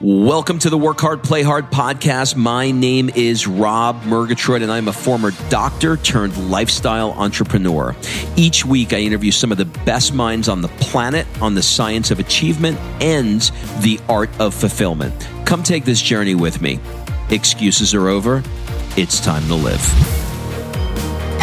Welcome to the Work Hard, Play Hard podcast. My name is Rob Murgatroyd, and I'm a former doctor turned lifestyle entrepreneur. Each week, I interview some of the best minds on the planet on the science of achievement and the art of fulfillment. Come take this journey with me. Excuses are over. It's time to live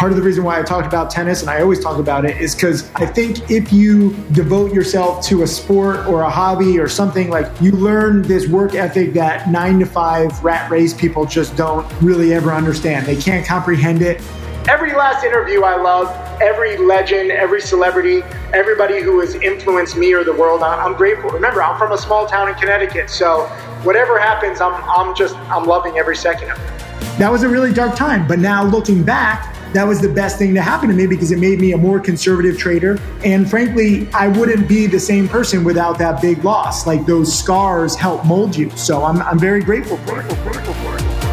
part of the reason why I talked about tennis and I always talk about it is because I think if you devote yourself to a sport or a hobby or something like you learn this work ethic that nine to five rat race people just don't really ever understand. They can't comprehend it. Every last interview I love, every legend, every celebrity, everybody who has influenced me or the world, I'm grateful. Remember, I'm from a small town in Connecticut, so whatever happens, I'm, I'm just, I'm loving every second of it. That was a really dark time, but now looking back, that was the best thing to happen to me because it made me a more conservative trader. And frankly, I wouldn't be the same person without that big loss. Like those scars help mold you. So I'm, I'm very grateful for it.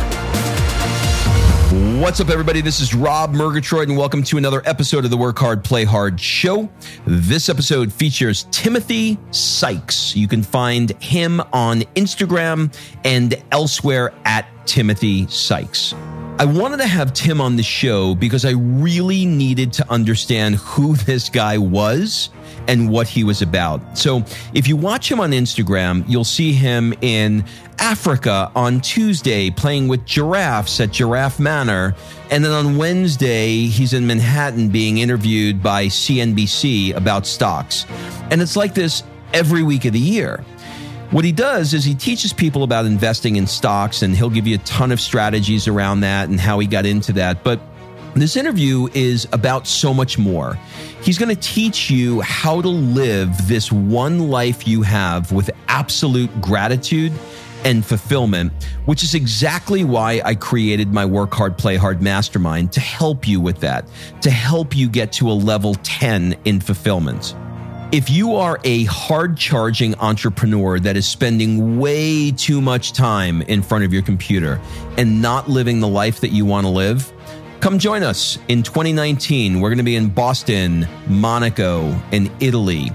What's up, everybody? This is Rob Murgatroyd, and welcome to another episode of the Work Hard, Play Hard show. This episode features Timothy Sykes. You can find him on Instagram and elsewhere at Timothy Sykes. I wanted to have Tim on the show because I really needed to understand who this guy was and what he was about. So, if you watch him on Instagram, you'll see him in Africa on Tuesday playing with giraffes at Giraffe Manor. And then on Wednesday, he's in Manhattan being interviewed by CNBC about stocks. And it's like this every week of the year. What he does is he teaches people about investing in stocks and he'll give you a ton of strategies around that and how he got into that. But this interview is about so much more. He's going to teach you how to live this one life you have with absolute gratitude and fulfillment, which is exactly why I created my Work Hard, Play Hard mastermind to help you with that, to help you get to a level 10 in fulfillment. If you are a hard charging entrepreneur that is spending way too much time in front of your computer and not living the life that you want to live, come join us in 2019. We're going to be in Boston, Monaco, and Italy.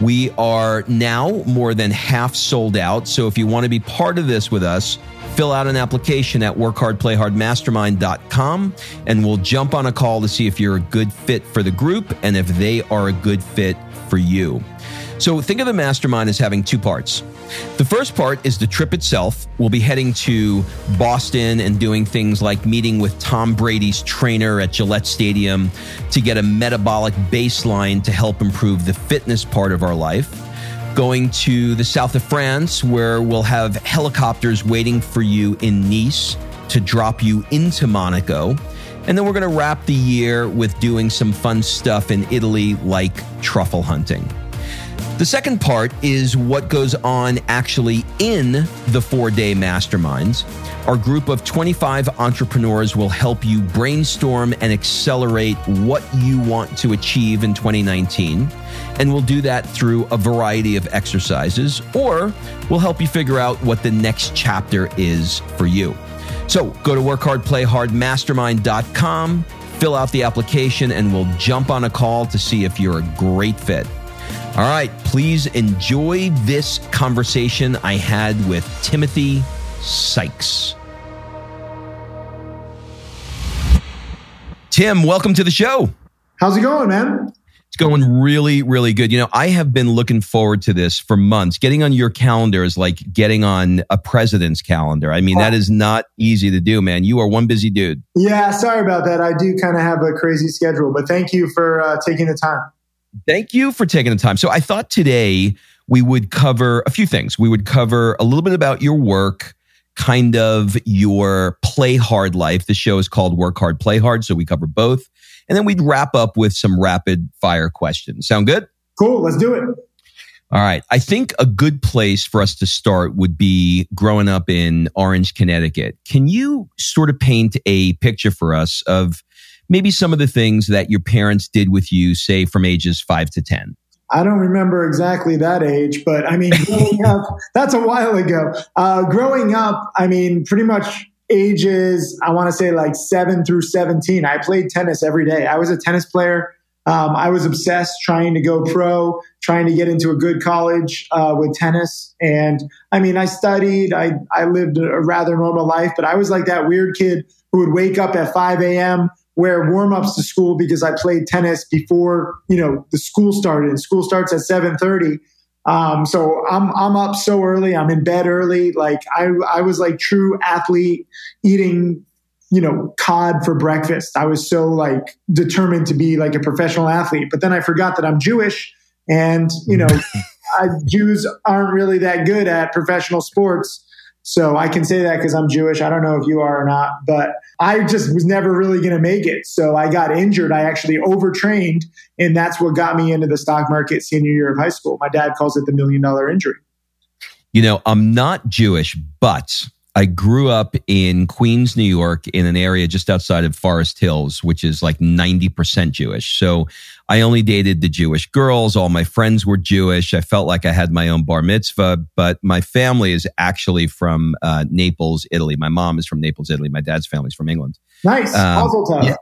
We are now more than half sold out. So if you want to be part of this with us, fill out an application at workhardplayhardmastermind.com and we'll jump on a call to see if you're a good fit for the group and if they are a good fit for you. So think of the mastermind as having two parts. The first part is the trip itself. We'll be heading to Boston and doing things like meeting with Tom Brady's trainer at Gillette Stadium to get a metabolic baseline to help improve the fitness part of our life. Going to the south of France, where we'll have helicopters waiting for you in Nice to drop you into Monaco. And then we're going to wrap the year with doing some fun stuff in Italy, like truffle hunting. The second part is what goes on actually in the four day masterminds. Our group of 25 entrepreneurs will help you brainstorm and accelerate what you want to achieve in 2019. And we'll do that through a variety of exercises, or we'll help you figure out what the next chapter is for you. So go to workhardplayhardmastermind.com, fill out the application, and we'll jump on a call to see if you're a great fit. All right, please enjoy this conversation I had with Timothy Sykes. Tim, welcome to the show. How's it going, man? Going really, really good. You know, I have been looking forward to this for months. Getting on your calendar is like getting on a president's calendar. I mean, that is not easy to do, man. You are one busy dude. Yeah, sorry about that. I do kind of have a crazy schedule, but thank you for uh, taking the time. Thank you for taking the time. So I thought today we would cover a few things. We would cover a little bit about your work, kind of your play hard life. The show is called Work Hard, Play Hard. So we cover both. And then we'd wrap up with some rapid fire questions. Sound good? Cool. Let's do it. All right. I think a good place for us to start would be growing up in Orange, Connecticut. Can you sort of paint a picture for us of maybe some of the things that your parents did with you, say from ages five to 10? I don't remember exactly that age, but I mean, growing up, that's a while ago. Uh, growing up, I mean, pretty much ages, I want to say like seven through 17. I played tennis every day. I was a tennis player Um, I was obsessed trying to go pro, trying to get into a good college uh, with tennis. And I mean, I studied, I, I lived a rather normal life, but I was like that weird kid who would wake up at 5 a.m., wear warm ups to school because I played tennis before, you know, the school started. And school starts at 730. Um, so I'm I'm up so early. I'm in bed early. Like I I was like true athlete eating you know, cod for breakfast. I was so like determined to be like a professional athlete. But then I forgot that I'm Jewish and, you know, I, Jews aren't really that good at professional sports. So I can say that because I'm Jewish. I don't know if you are or not, but I just was never really going to make it. So I got injured. I actually overtrained, and that's what got me into the stock market senior year of high school. My dad calls it the million dollar injury. You know, I'm not Jewish, but I grew up in Queens, New York, in an area just outside of Forest Hills, which is like 90% Jewish. So I only dated the Jewish girls. All my friends were Jewish. I felt like I had my own bar mitzvah, but my family is actually from uh, Naples, Italy. My mom is from Naples, Italy. My dad's family is from England. Nice. Um, Mazel tov. Yeah.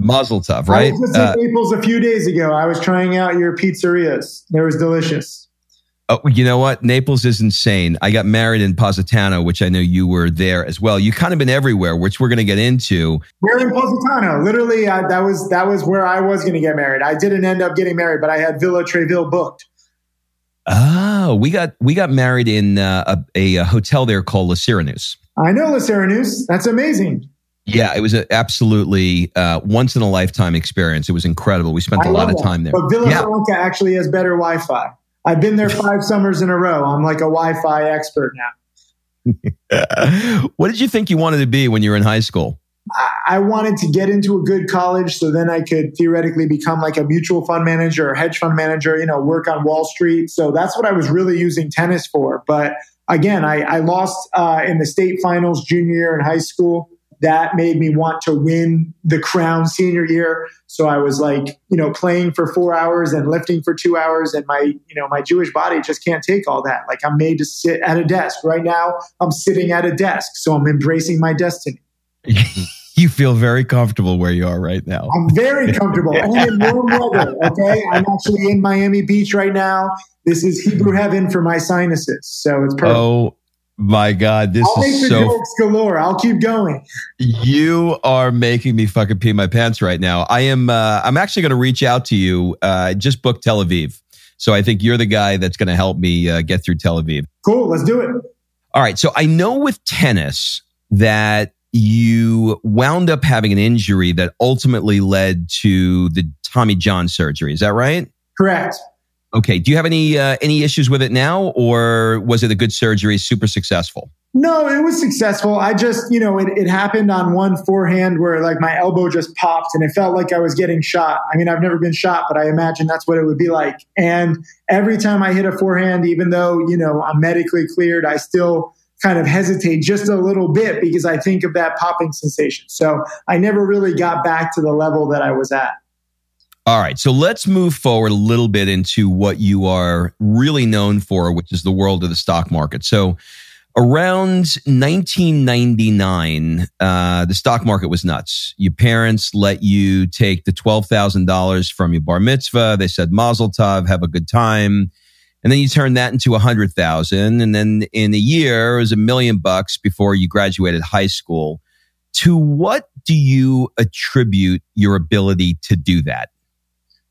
Mazel tov, right? I was just uh, in Naples a few days ago. I was trying out your pizzerias. It was delicious. Oh, you know what? Naples is insane. I got married in Positano, which I know you were there as well. You kind of been everywhere, which we're going to get into. We're in Positano. Literally, uh, that was that was where I was going to get married. I didn't end up getting married, but I had Villa Treville booked. Oh, we got we got married in uh, a, a, hotel there called Le Sirenuse. I know Le Sirenuse. That's amazing. Yeah, it was an absolutely uh, once in a lifetime experience. It was incredible. We spent I a lot of time there. But Villa yeah. Actually has better Wi-Fi. I've been there five summers in a row. I'm like a Wi-Fi expert now. what did you think you wanted to be when you were in high school? I wanted to get into a good college so then I could theoretically become like a mutual fund manager or hedge fund manager, you know, work on Wall Street. So that's what I was really using tennis for. But again, I, I lost uh, in the state finals junior year in high school that made me want to win the crown senior year. So I was like, you know, playing for four hours and lifting for two hours, and my, you know, my Jewish body just can't take all that. Like I'm made to sit at a desk. Right now, I'm sitting at a desk, so I'm embracing my destiny. you feel very comfortable where you are right now. I'm very comfortable in warm weather. Okay, I'm actually in Miami Beach right now. This is Hebrew heaven for my sinuses, so it's perfect. Oh my God, this I'll is so jokes galore. I'll keep going. You are making me fucking pee my pants right now. I am. Uh, I'm actually going to reach out to you. Uh, just book Tel Aviv, so I think you're the guy that's going to help me uh, get through Tel Aviv. Cool. Let's do it. All right. So I know with tennis that you wound up having an injury that ultimately led to the Tommy John surgery. Is that right? Correct. Okay. Do you have any uh, any issues with it now, or was it a good surgery, super successful? No, it was successful. I just, you know, it, it happened on one forehand where like my elbow just popped and it felt like I was getting shot. I mean, I've never been shot, but I imagine that's what it would be like. And every time I hit a forehand, even though, you know, I'm medically cleared, I still kind of hesitate just a little bit because I think of that popping sensation. So I never really got back to the level that I was at. All right. So let's move forward a little bit into what you are really known for, which is the world of the stock market. So around 1999, uh, the stock market was nuts. Your parents let you take the $12,000 from your bar mitzvah. They said, Mazel Tov, have a good time. And then you turned that into a hundred thousand. And then in a year, it was a million bucks before you graduated high school. To what do you attribute your ability to do that?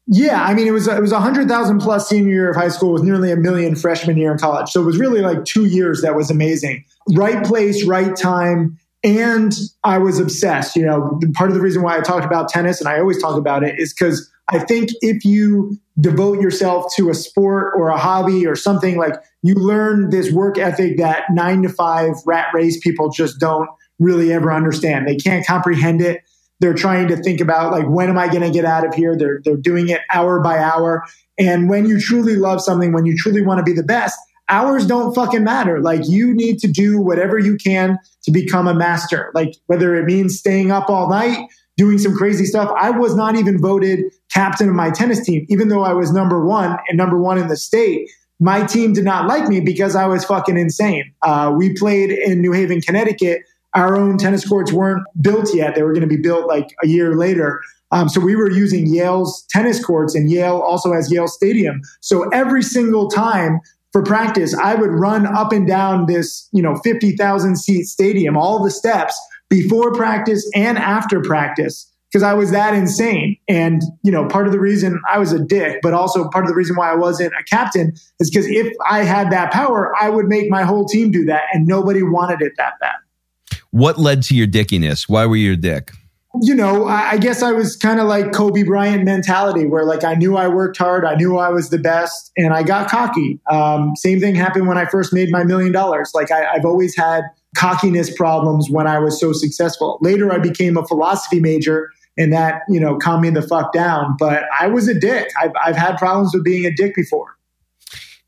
Yeah, I mean, it was it was a hundred thousand plus senior year of high school with nearly a million freshman year in college. So it was really like two years that was amazing. Right place, right time, and I was obsessed. You know, part of the reason why I talked about tennis and I always talk about it is because I think if you devote yourself to a sport or a hobby or something like you learn this work ethic that nine to five rat race people just don't really ever understand. They can't comprehend it they're trying to think about like when am I going to get out of here? They're they're doing it hour by hour. And when you truly love something, when you truly want to be the best, hours don't fucking matter. Like you need to do whatever you can to become a master. Like whether it means staying up all night, doing some crazy stuff. I was not even voted captain of my tennis team, even though I was number one and number one in the state. My team did not like me because I was fucking insane. Uh, we played in New Haven, Connecticut our own tennis courts weren't built yet. They were going to be built like a year later. Um, so we were using Yale's tennis courts, and Yale also has Yale Stadium. So every single time for practice, I would run up and down this, you know, 50,000 seat stadium, all the steps before practice and after practice because I was that insane. And, you know, part of the reason I was a dick, but also part of the reason why I wasn't a captain is because if I had that power, I would make my whole team do that. And nobody wanted it that bad. What led to your dickiness? Why were you a dick? you know, I, guess I was kind of like Kobe Bryant mentality, where like I knew I worked hard, I knew I was the best, and I got cocky. Um, same thing happened when I first made my million dollars. Like I, I've always had cockiness problems when I was so successful. Later, I became a philosophy major, and that you know calmed me the fuck down. But I was a dick. I've, I've had problems with being a dick before.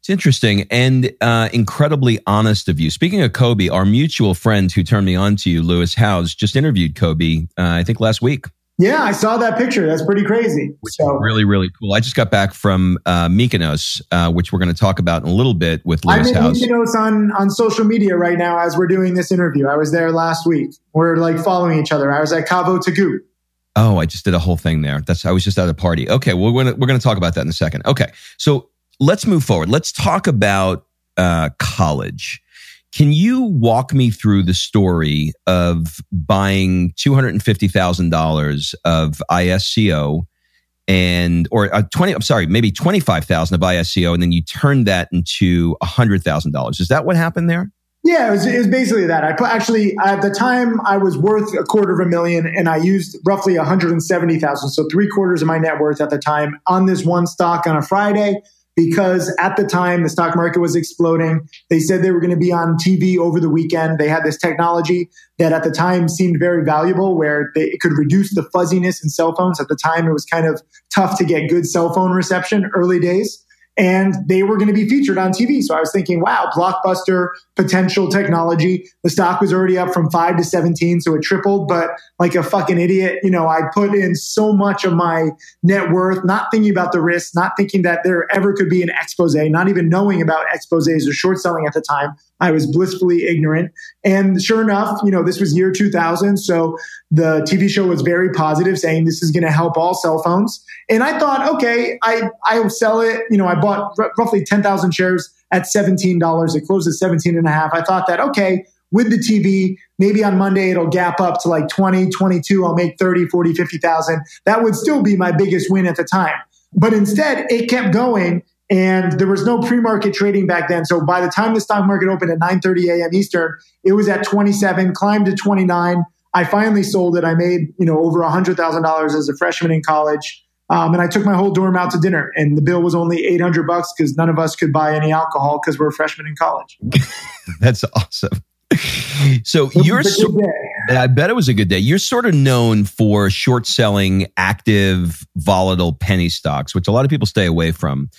It's interesting and uh, incredibly honest of you. Speaking of Kobe, our mutual friend who turned me on to you, Lewis Howes, just interviewed Kobe, uh, I think last week. Yeah, I saw that picture. That's pretty crazy. Which so. really, really cool. I just got back from uh, Mykonos, uh, which we're going to talk about in a little bit with Lewis I'm in Mykonos on, on social media right now as we're doing this interview. I was there last week. We're like following each other. I was at Cavo Tagoo. Oh, I just did a whole thing there. That's I was just at a party. Okay, well, we're gonna, we're going to talk about that in a second. Okay, so let's move forward. Let's talk about uh, college. Can you walk me through the story of buying two hundred and fifty thousand dollars of ISCO and or uh, twenty? I'm sorry, maybe twenty five thousand of ISCO, and then you turned that into hundred thousand dollars. Is that what happened there? Yeah, it was, it was, basically that. I put actually at the time I was worth a quarter of a million, and I used roughly one hundred and seventy thousand, so three quarters of my net worth at the time on this one stock on a Friday because at the time the stock market was exploding. They said they were going to be on TV over the weekend. They had this technology that at the time seemed very valuable where they, it could reduce the fuzziness in cell phones. At the time, it was kind of tough to get good cell phone reception early days and they were going to be featured on TV. So I was thinking, wow, blockbuster potential technology. The stock was already up from five to 17, so it tripled. But like a fucking idiot, you know, I put in so much of my net worth, not thinking about the risks, not thinking that there ever could be an expose, not even knowing about exposes or short selling at the time. I was blissfully ignorant. And sure enough, you know, this was year 2000. So the TV show was very positive, saying this is going to help all cell phones. And I thought, okay, I, I'll sell it. You know, I bought r- roughly 10,000 shares at $17. It closed at 17 and a half. I thought that, okay, with the TV, maybe on Monday it'll gap up to like 20, 22. I'll make 30, 40, 50,000. That would still be my biggest win at the time. But instead, it kept going and there was no pre-market trading back then. So by the time the stock market opened at 9:30 a.m. Eastern, it was at 27, climbed to 29. I finally sold it. I made you know over $100,000 as a freshman in college. Um, and I took my whole dorm out to dinner, and the bill was only 800 bucks because none of us could buy any alcohol because we're freshmen in college. That's awesome. So you're, so, I bet it was a good day. You're sort of known for short selling active, volatile penny stocks, which a lot of people stay away from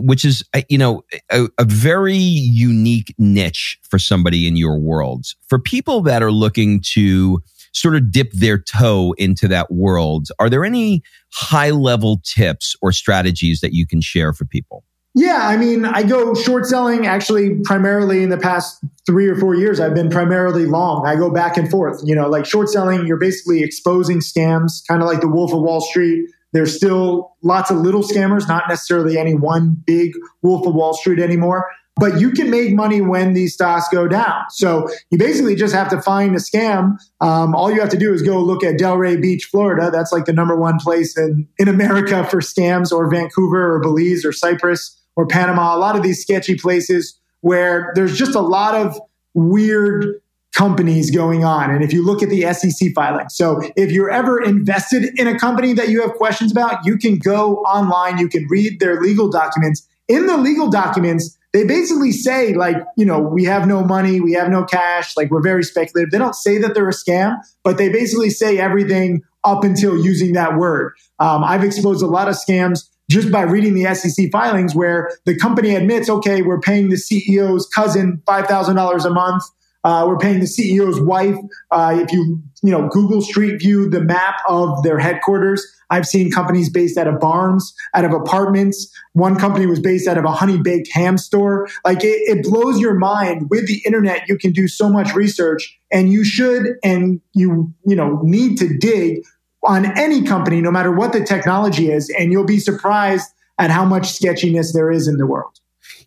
which is uh, you know a, a, very unique niche for somebody in your world for people that are looking to sort of dip their toe into that world are there any high level tips or strategies that you can share for people yeah, I mean, I go short selling actually primarily in the past three or four years. I've been primarily long. I go back and forth. You know, like short selling, you're basically exposing scams, kind of like the Wolf of Wall Street there's still lots of little scammers, not necessarily any one big Wolf of Wall Street anymore. But you can make money when these stocks go down. So you basically just have to find a scam. Um, all you have to do is go look at Delray Beach, Florida. That's like the number one place in, in America for scams, or Vancouver, or Belize, or Cyprus, or Panama. A lot of these sketchy places where there's just a lot of weird companies going on. And if you look at the SEC filing, so if you're ever invested in a company that you have questions about, you can go online, you can read their legal documents. In the legal documents, they basically say, like, you know, we have no money, we have no cash, like, we're very speculative. They don't say that they're a scam, but they basically say everything up until using that word. Um, I've exposed a lot of scams just by reading the SEC filings where the company admits, okay, we're paying the CEO's cousin $5,000 a month uh, we're paying the CEO's wife. Uh, if you you know Google Street View the map of their headquarters, I've seen companies based out of barns, out of apartments. One company was based out of a honey baked ham store. Like it, it blows your mind. With the internet, you can do so much research, and you should and you you know need to dig on any company, no matter what the technology is, and you'll be surprised at how much sketchiness there is in the world.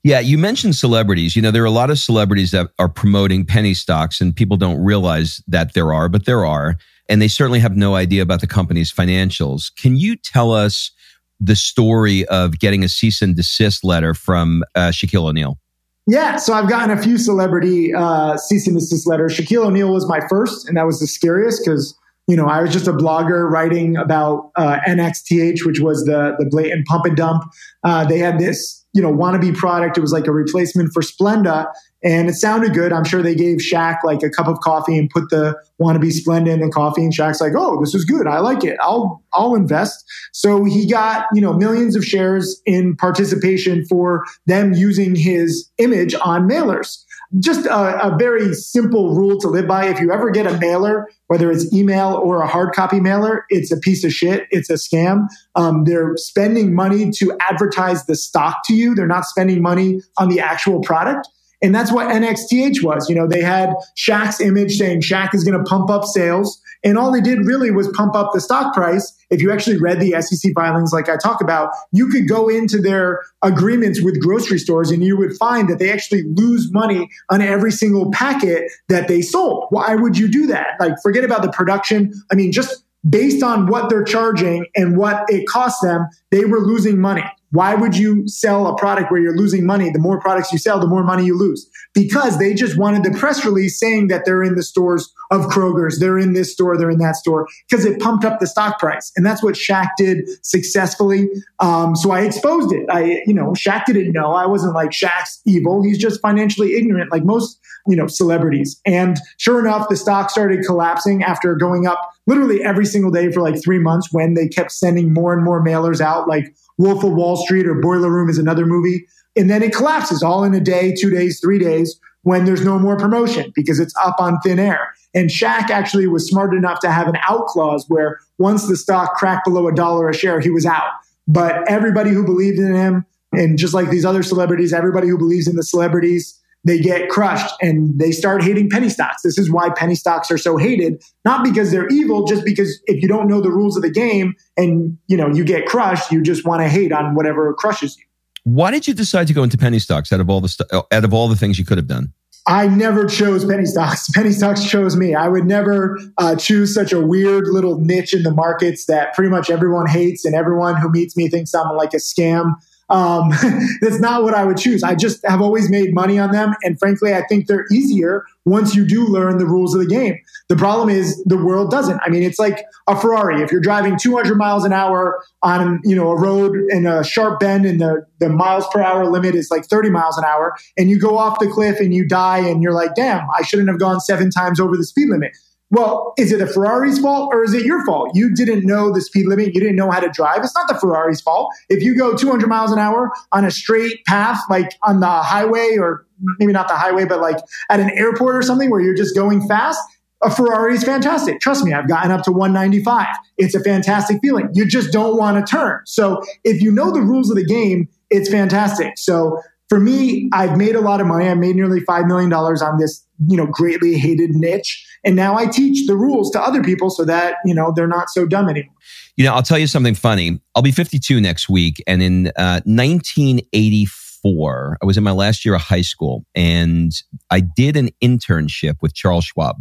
Yeah, you mentioned celebrities. You know, there are a lot of celebrities that are promoting penny stocks, and people don't realize that there are, but there are. And they certainly have no idea about the company's financials. Can you tell us the story of getting a cease and desist letter from uh, Shaquille O'Neal? Yeah, so I've gotten a few celebrity uh, cease and desist letters. Shaquille O'Neal was my first, and that was the scariest because you know I was just a blogger writing about uh, NXTH, which was the the blatant pump and dump. Uh, they had this you know wannabe product. It was like a replacement for Splenda, and it sounded good. I'm sure they gave Shaq like a cup of coffee and put the wannabe Splenda in the coffee, and Shaq's like, "Oh, this is good. I like it. I'll I'll invest." So he got you know millions of shares in participation for them using his image on mailers just a, a, very simple rule to live by. If you ever get a mailer, whether it's email or a hard copy mailer, it's a piece of shit. It's a scam. Um, they're spending money to advertise the stock to you. They're not spending money on the actual product. And that's what NXTH was. You know, they had Shaq's image saying Shaq is going to pump up sales. And all they did really was pump up the stock price. If you actually read the SEC filings, like I talk about, you could go into their agreements with grocery stores and you would find that they actually lose money on every single packet that they sold. Why would you do that? Like, forget about the production. I mean, just based on what they're charging and what it costs them, they were losing money. Why would you sell a product where you're losing money? The more products you sell, the more money you lose. Because they just wanted the press release saying that they're in the stores of Kroger's, they're in this store, they're in that store, because it pumped up the stock price. And that's what Shaq did successfully. Um, so I exposed it. I, you know, Shaq didn't know. I wasn't like Shaq's evil. He's just financially ignorant, like most, you know, celebrities. And sure enough, the stock started collapsing after going up literally every single day for like three months when they kept sending more and more mailers out, like Wolf of Wall Street or Boiler Room is another movie. And then it collapses all in a day, two days, three days when there's no more promotion because it's up on thin air. And Shaq actually was smart enough to have an out clause where once the stock cracked below a dollar a share, he was out. But everybody who believed in him, and just like these other celebrities, everybody who believes in the celebrities, they get crushed and they start hating penny stocks. This is why penny stocks are so hated, not because they're evil, just because if you don't know the rules of the game and you know you get crushed, you just want to hate on whatever crushes you. Why did you decide to go into penny stocks out of all the st- out of all the things you could have done? I never chose penny stocks. Penny stocks chose me. I would never uh, choose such a weird little niche in the markets that pretty much everyone hates and everyone who meets me thinks I'm like a scam. Um, that's not what I would choose. I just have always made money on them. And frankly, I think they're easier once you do learn the rules of the game. The problem is the world doesn't. I mean, it's like a Ferrari. If you're driving 200 miles an hour on, you know, a road in a sharp bend and the, the miles per hour limit is like 30 miles an hour and you go off the cliff and you die and you're like, damn, I shouldn't have gone seven times over the speed limit well, is it a Ferrari's fault or is it your fault? You didn't know the speed limit. You didn't know how to drive. It's not the Ferrari's fault. If you go 200 miles an hour on a straight path, like on the highway or maybe not the highway, but like at an airport or something where you're just going fast, a Ferrari is fantastic. Trust me, I've gotten up to 195. It's a fantastic feeling. You just don't want to turn. So if you know the rules of the game, it's fantastic. So for me, I've made a lot of money. I made nearly $5 million on this, you know, greatly hated niche. And now I teach the rules to other people so that, you know, they're not so dumb anymore. You know, I'll tell you something funny. I'll be 52 next week. And in uh, 1984, I was in my last year of high school and I did an internship with Charles Schwab.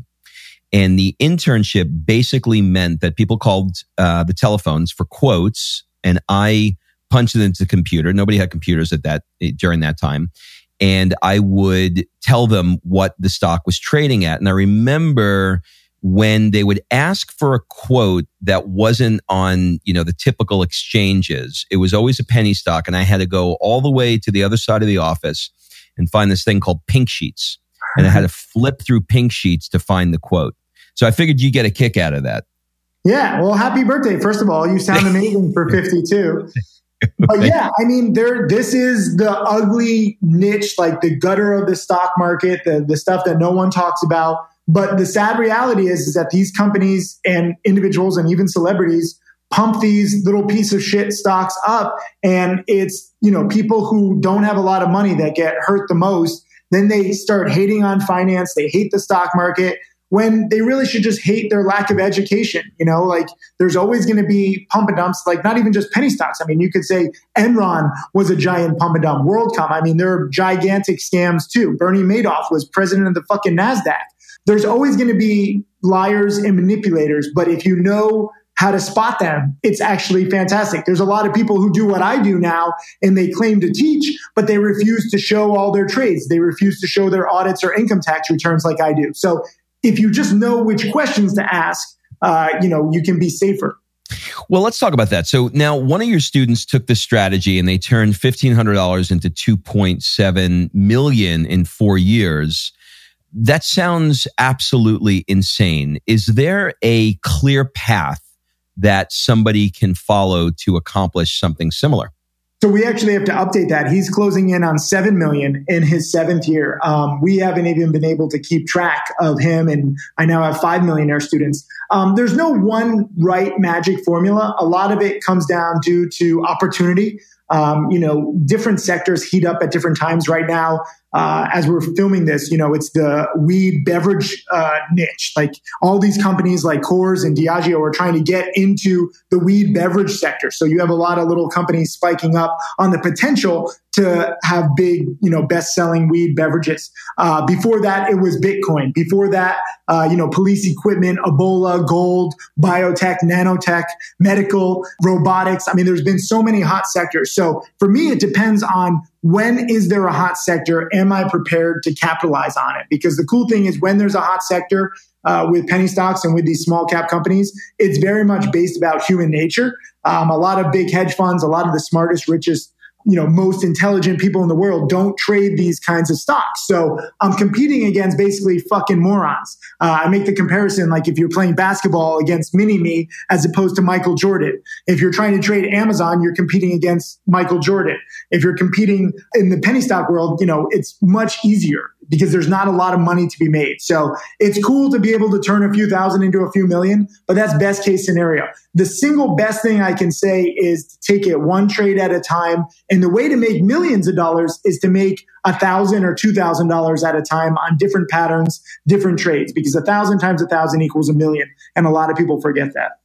And the internship basically meant that people called uh, the telephones for quotes and I punched it into the computer. Nobody had computers at that during that time. And I would tell them what the stock was trading at. And I remember when they would ask for a quote that wasn't on, you know, the typical exchanges, it was always a penny stock. And I had to go all the way to the other side of the office and find this thing called pink sheets. And I had to flip through pink sheets to find the quote. So I figured you get a kick out of that. Yeah. Well, happy birthday. First of all, you sound amazing for 52. but yeah, I mean, there. This is the ugly niche, like the gutter of the stock market, the the stuff that no one talks about. But the sad reality is, is that these companies and individuals and even celebrities pump these little piece of shit stocks up, and it's you know people who don't have a lot of money that get hurt the most. Then they start hating on finance. They hate the stock market when they really should just hate their lack of education. You know, like there's always going to be pump and dumps, like not even just penny stocks. I mean, you could say Enron was a giant pump and dump. WorldCom. I mean, there are gigantic scams too. Bernie Madoff was president of the fucking NASDAQ. There's always going to be liars and manipulators, but if you know how to spot them, it's actually fantastic. There's a lot of people who do what I do now and they claim to teach, but they refuse to show all their trades. They refuse to show their audits or income tax returns like I do. So if you just know which questions to ask, uh, you know, you can be safer. Well, let's talk about that. So now one of your students took this strategy and they turned $1,500 into 2.7 million in four years. That sounds absolutely insane. Is there a clear path that somebody can follow to accomplish something similar? So we actually have to update that. He's closing in on seven million in his seventh year. Um, we haven't even been able to keep track of him, and I now have five millionaire students. Um, there's no one right magic formula. A lot of it comes down due to opportunity. Um, you know, different sectors heat up at different times. Right now, uh, as we're filming this, you know, it's the weed beverage uh, niche. Like all these companies like Coors and Diageo are trying to get into the weed beverage sector. So you have a lot of little companies spiking up on the potential to have big, you know, best-selling weed beverages. Uh, before that, it was Bitcoin. Before that, uh, you know, police equipment, Ebola, gold, biotech, nanotech, medical, robotics. I mean, there's been so many hot sectors. So for me, it depends on when is there a hot sector? Am I prepared to capitalize on it? Because the cool thing is when there's a hot sector, uh, with penny stocks and with these small cap companies, it's very much based about human nature. Um, a lot of big hedge funds, a lot of the smartest, richest you know most intelligent people in the world don't trade these kinds of stocks so i'm competing against basically fucking morons uh, i make the comparison like if you're playing basketball against mini me as opposed to michael jordan if you're trying to trade amazon you're competing against michael jordan if you're competing in the penny stock world you know it's much easier because there's not a lot of money to be made. So it's cool to be able to turn a few thousand into a few million, but that's best case scenario. The single best thing I can say is to take it one trade at a time. And the way to make millions of dollars is to make a thousand or two thousand dollars at a time on different patterns, different trades, because a thousand times a thousand equals a million. And a lot of people forget that.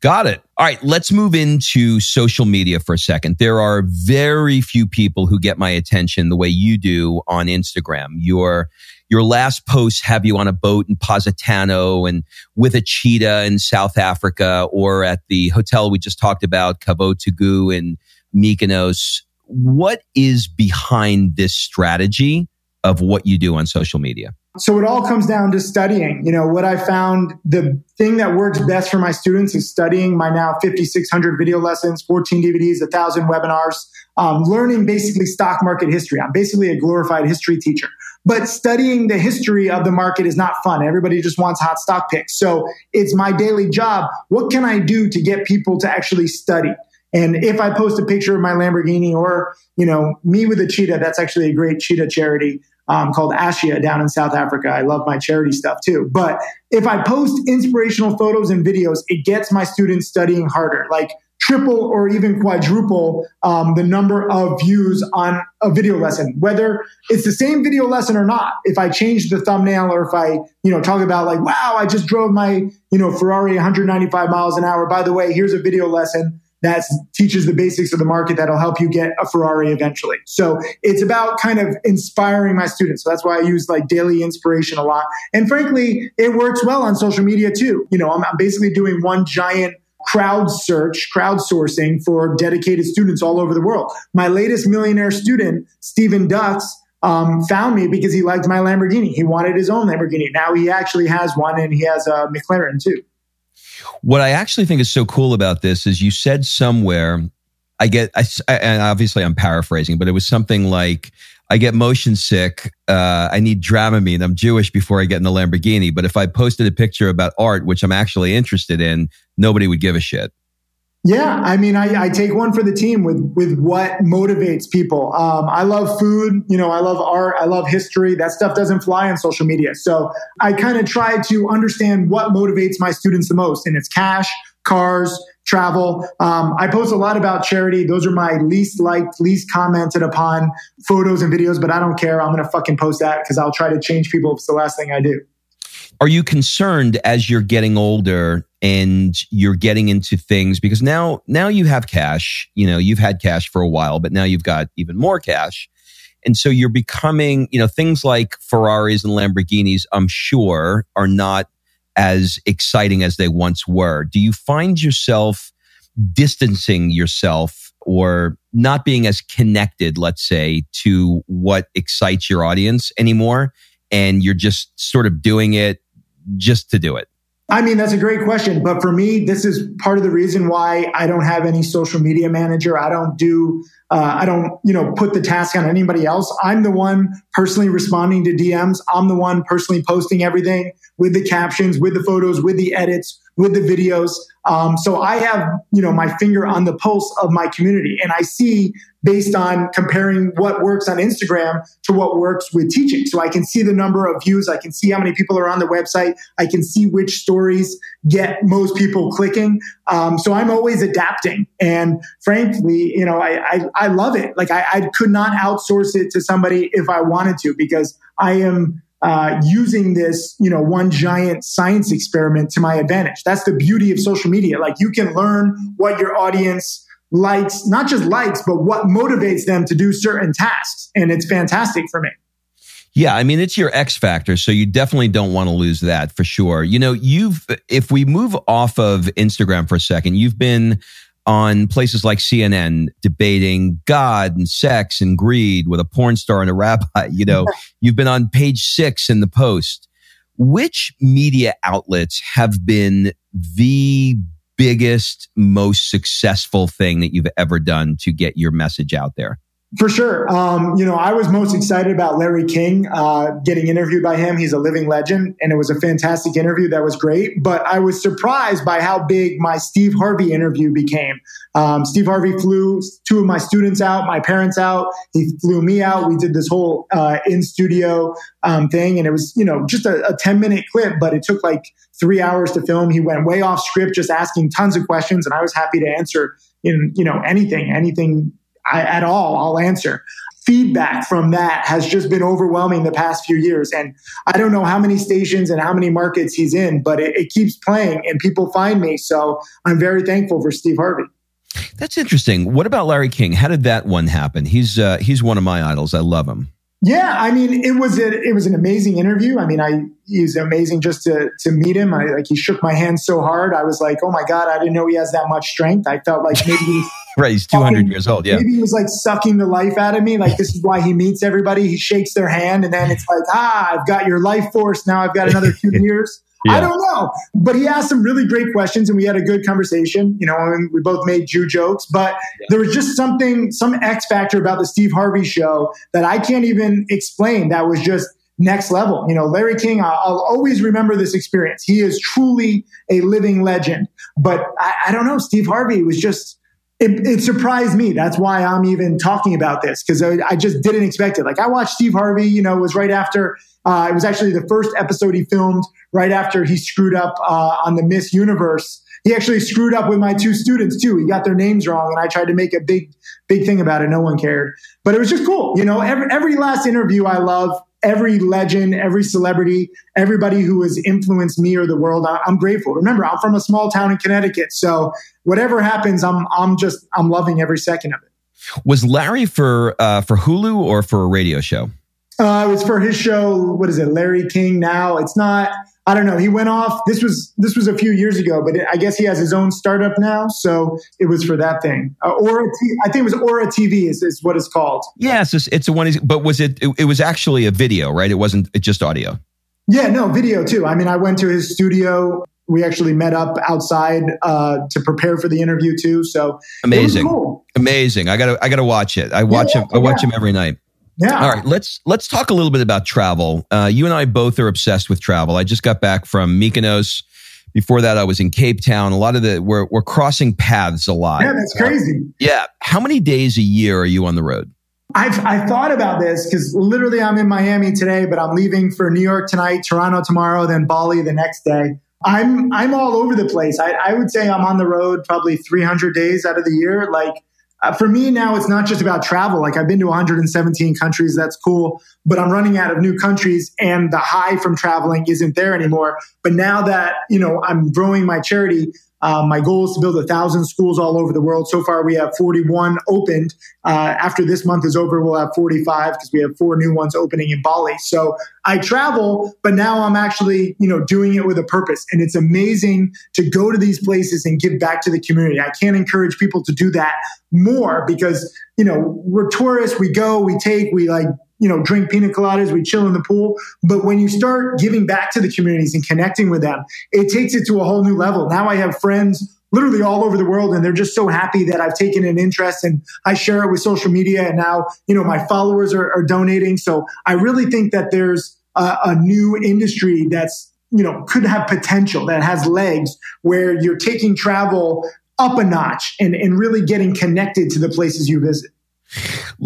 Got it. All right, let's move into social media for a second. There are very few people who get my attention the way you do on Instagram. Your your last posts have you on a boat in Positano and with a cheetah in South Africa or at the hotel we just talked about, Cavo Tagoo in Mykonos. What is behind this strategy of what you do on social media? So it all comes down to studying. You know, what I found the thing that works best for my students is studying my now 5,600 video lessons, 14 DVDs, 1,000 webinars, um, learning basically stock market history. I'm basically a glorified history teacher. But studying the history of the market is not fun. Everybody just wants hot stock picks. So it's my daily job. What can I do to get people to actually study? And if I post a picture of my Lamborghini or, you know, me with a cheetah, that's actually a great cheetah charity um, called Ashia down in South Africa. I love my charity stuff too. But if I post inspirational photos and videos, it gets my students studying harder, like triple or even quadruple um, the number of views on a video lesson, whether it's the same video lesson or not. If I change the thumbnail or if I, you know, talk about like, wow, I just drove my, you know, Ferrari 195 miles an hour. By the way, here's a video lesson that teaches the basics of the market that'll help you get a Ferrari eventually. So it's about kind of inspiring my students. So that's why I use like daily inspiration a lot. And frankly, it works well on social media too. You know, I'm, I'm basically doing one giant crowd search, crowdsourcing for dedicated students all over the world. My latest millionaire student, Steven Dux, um, found me because he liked my Lamborghini. He wanted his own Lamborghini. Now he actually has one and he has a McLaren too. What I actually think is so cool about this is you said somewhere, I get, I, and obviously I'm paraphrasing, but it was something like, I get motion sick. Uh, I need Dramamine. I'm Jewish before I get in the Lamborghini. But if I posted a picture about art, which I'm actually interested in, nobody would give a shit. Yeah, I mean, I, I, take one for the team with with what motivates people. Um, I love food, you know, I love art, I love history. That stuff doesn't fly on social media, so I kind of try to understand what motivates my students the most, and it's cash, cars, travel. Um, I post a lot about charity. Those are my least liked, least commented upon photos and videos, but I don't care. I'm gonna fucking post that because I'll try to change people if it's the last thing I do. Are you concerned as you're getting older and you're getting into things because now now you have cash, you know, you've had cash for a while, but now you've got even more cash. And so you're becoming, you know, things like Ferraris and Lamborghinis, I'm sure, are not as exciting as they once were. Do you find yourself distancing yourself or not being as connected, let's say, to what excites your audience anymore? And you're just sort of doing it just to do it? I mean, that's a great question. But for me, this is part of the reason why I don't have any social media manager. I don't do, uh, I don't, you know, put the task on anybody else. I'm the one personally responding to DMs. I'm the one personally posting everything with the captions, with the photos, with the edits, with the videos. Um, so I have, you know, my finger on the pulse of my community and I see based on comparing what works on Instagram to what works with teaching. So I can see the number of views. I can see how many people are on the website. I can see which stories get most people clicking. Um, so I'm always adapting. And frankly, you know, I, I, I love it. Like I, I could not outsource it to somebody if I wanted to because I am uh, using this, you know, one giant science experiment to my advantage. That's the beauty of social media. Like you can learn what your audience likes, not just likes, but what motivates them to do certain tasks. And it's fantastic for me. Yeah, I mean, it's your X factor. So you definitely don't want to lose that for sure. You know, you've, if we move off of Instagram for a second, you've been on places like CNN debating God and sex and greed with a porn star and a rabbi. You know, you've been on page six in the post. Which media outlets have been the biggest, most successful thing that you've ever done to get your message out there? For sure. Um, you know, I was most excited about Larry King uh, getting interviewed by him. He's a living legend, and it was a fantastic interview. That was great. But I was surprised by how big my Steve Harvey interview became. Um, Steve Harvey flew two of my students out, my parents out. He flew me out. We did this whole uh, in studio um, thing, and it was, you know, just a, a 10 minute clip, but it took like three hours to film. He went way off script, just asking tons of questions, and I was happy to answer in, you know, anything, anything I, at all, I'll answer. Feedback from that has just been overwhelming the past few years. And I don't know how many stations and how many markets he's in, but it, it keeps playing and people find me. So I'm very thankful for Steve Harvey. That's interesting. What about Larry King? How did that one happen? He's uh, he's one of my idols. I love him. Yeah, I mean, it was a, it was an amazing interview. I mean, I he's amazing just to to meet him. I like he shook my hand so hard. I was like, oh my god, I didn't know he has that much strength. I felt like maybe he right, he's two hundred years old. Yeah, maybe he was like sucking the life out of me. Like this is why he meets everybody. He shakes their hand, and then it's like, ah, I've got your life force. Now I've got another two years. Yeah. I don't know. But he asked some really great questions and we had a good conversation. You know, and we both made Jew jokes, but yeah. there was just something, some X factor about the Steve Harvey show that I can't even explain. That was just next level. You know, Larry King, I'll, I'll always remember this experience. He is truly a living legend. But I, I don't know, Steve Harvey was just, it, it, surprised me. That's why I'm even talking about this because I, I, just didn't expect it. Like I watched Steve Harvey, you know, it was right after, uh, it was actually the first episode he filmed right after he screwed up uh, on the Miss Universe. He actually screwed up with my two students too. He got their names wrong, and I tried to make a big, big thing about it. No one cared, but it was just cool. You know, every every last interview I love. Every legend, every celebrity, everybody who has influenced me or the world, I'm grateful. Remember, I'm from a small town in Connecticut, so whatever happens, I'm I'm just I'm loving every second of it. Was Larry for uh, for Hulu or for a radio show? Uh, it was for his show. What is it, Larry King? Now it's not. I don't know. He went off. This was this was a few years ago, but it, I guess he has his own startup now. So it was for that thing. Uh, Ora, T- I think it was Ora TV is, is what it's called. Yeah, it's a one. But was it, it? It was actually a video, right? It wasn't just audio. Yeah, no video too. I mean, I went to his studio. We actually met up outside uh, to prepare for the interview too. So amazing, cool. amazing. I gotta I gotta watch it. I watch yeah, him. I watch him every night. Yeah. All right. Let's let's talk a little bit about travel. Uh, you and I both are obsessed with travel. I just got back from Mykonos. Before that, I was in Cape Town. A lot of the we're we're crossing paths a lot. Yeah, that's crazy. Uh, yeah. How many days a year are you on the road? I've I thought about this because literally I'm in Miami today, but I'm leaving for New York tonight, Toronto tomorrow, then Bali the next day. I'm I'm all over the place. I, I would say I'm on the road probably 300 days out of the year. Like uh, for me now, it's not just about travel. Like I've been to 117 countries. That's cool. But I'm running out of new countries and the high from traveling isn't there anymore. But now that, you know, I'm growing my charity, um, my goal is to build a thousand schools all over the world. So far, we have 41 opened. Uh, after this month is over, we'll have 45 because we have four new ones opening in Bali. So I travel, but now I'm actually, you know, doing it with a purpose. And it's amazing to go to these places and give back to the community. I can't encourage people to do that more because, you know, we're tourists. We go, we take, we like you know, drink pina coladas, we chill in the pool. But when you start giving back to the communities and connecting with them, it takes it to a whole new level. Now I have friends literally all over the world and they're just so happy that I've taken an interest and I share it with social media and now, you know, my followers are, are donating. So I really think that there's a, a new industry that's, you know, could have potential that has legs where you're taking travel up a notch and, and really getting connected to the places you visit.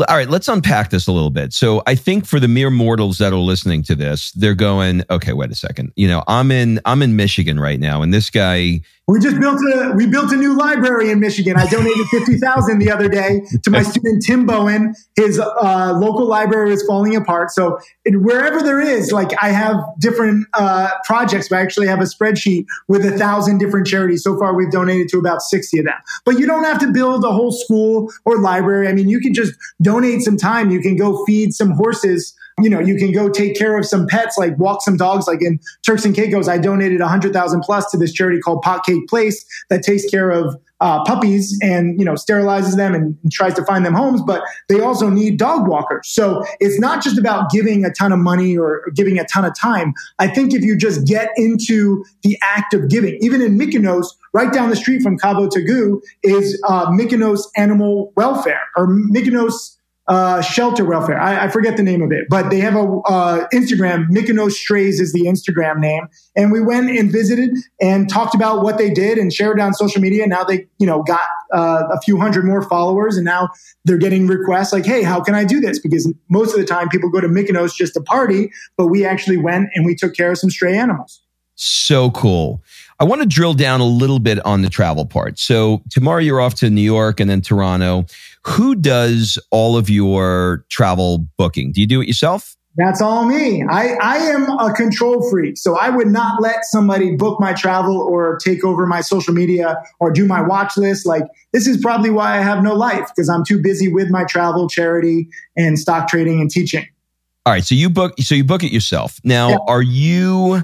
All right, let's unpack this a little bit. So I think for the mere mortals that are listening to this, they're going, okay, wait a second. You know, I'm in I'm in Michigan right now, and this guy we just built a we built a new library in Michigan. I donated fifty thousand the other day to my student Tim Bohen. His uh, local library is falling apart. So it, wherever there is, like I have different uh, projects. I actually have a spreadsheet with a thousand different charities. So far, we've donated to about sixty of them. But you don't have to build a whole school or library. I mean, you can just donate some time. You can go feed some horses you know, you can go take care of some pets, like walk some dogs, like in Turks and Caicos. I donated a hundred thousand plus to this charity called Potcake Place that takes care of uh, puppies and you know sterilizes them and, and, tries to find them homes but they also need dog walkers so it's not just about giving a ton of money or, giving a ton of time i think if you just get into the act of giving even in mykonos right down the street from Cavo Tagoo is uh, mykonos animal welfare or mykonos uh, shelter welfare. I, I, forget the name of it, but they have a uh, Instagram. Mykonos Strays is the Instagram name, and we went and visited and talked about what they did and shared it on social media. Now they, you know, got uh, a few hundred more followers, and now they're getting requests like, "Hey, how can I do this?" Because most of the time people go to Mykonos just to party, but we actually went and we took care of some stray animals. So cool. I want to drill down a little bit on the travel part. So tomorrow you're off to New York and then Toronto. Who does all of your travel booking? Do you do it yourself? That's all me. I, I am a control freak. So I would not let somebody book my travel or take over my social media or do my watch list. Like this is probably why I have no life because I'm too busy with my travel, charity, and stock trading and teaching. All right. So you book, so you book it yourself. Now, yeah. are you,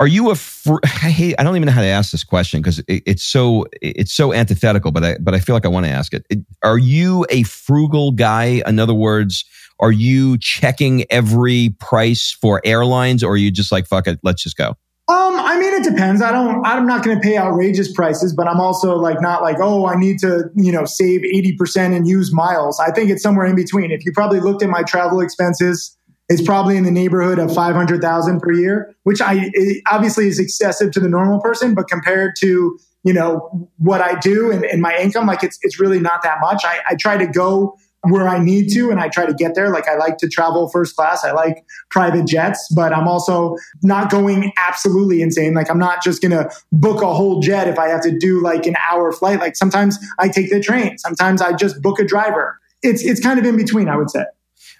are you a I hate I don't even know how to ask this question because it, it's so it's so antithetical but I but I feel like I want to ask it. it. Are you a frugal guy? In other words, are you checking every price for airlines or are you just like fuck it, let's just go? Um, I mean, it depends. I don't. I'm not going to pay outrageous prices, but I'm also like not like, oh, I need to, you know, save eighty percent and use miles. I think it's somewhere in between. If you probably looked at my travel expenses, is probably in the neighborhood of 500,000 per year, which I obviously is excessive to the normal person, but compared to, you know, what I do and, and my income, like it's, it's really not that much. I, I try to go where I need to and I try to get there. Like I like to travel first class. I like private jets, but I'm also not going absolutely insane. Like I'm not just going to book a whole jet if I have to do like an hour flight. Like sometimes I take the train. Sometimes I just book a driver. It's, it's kind of in between, I would say.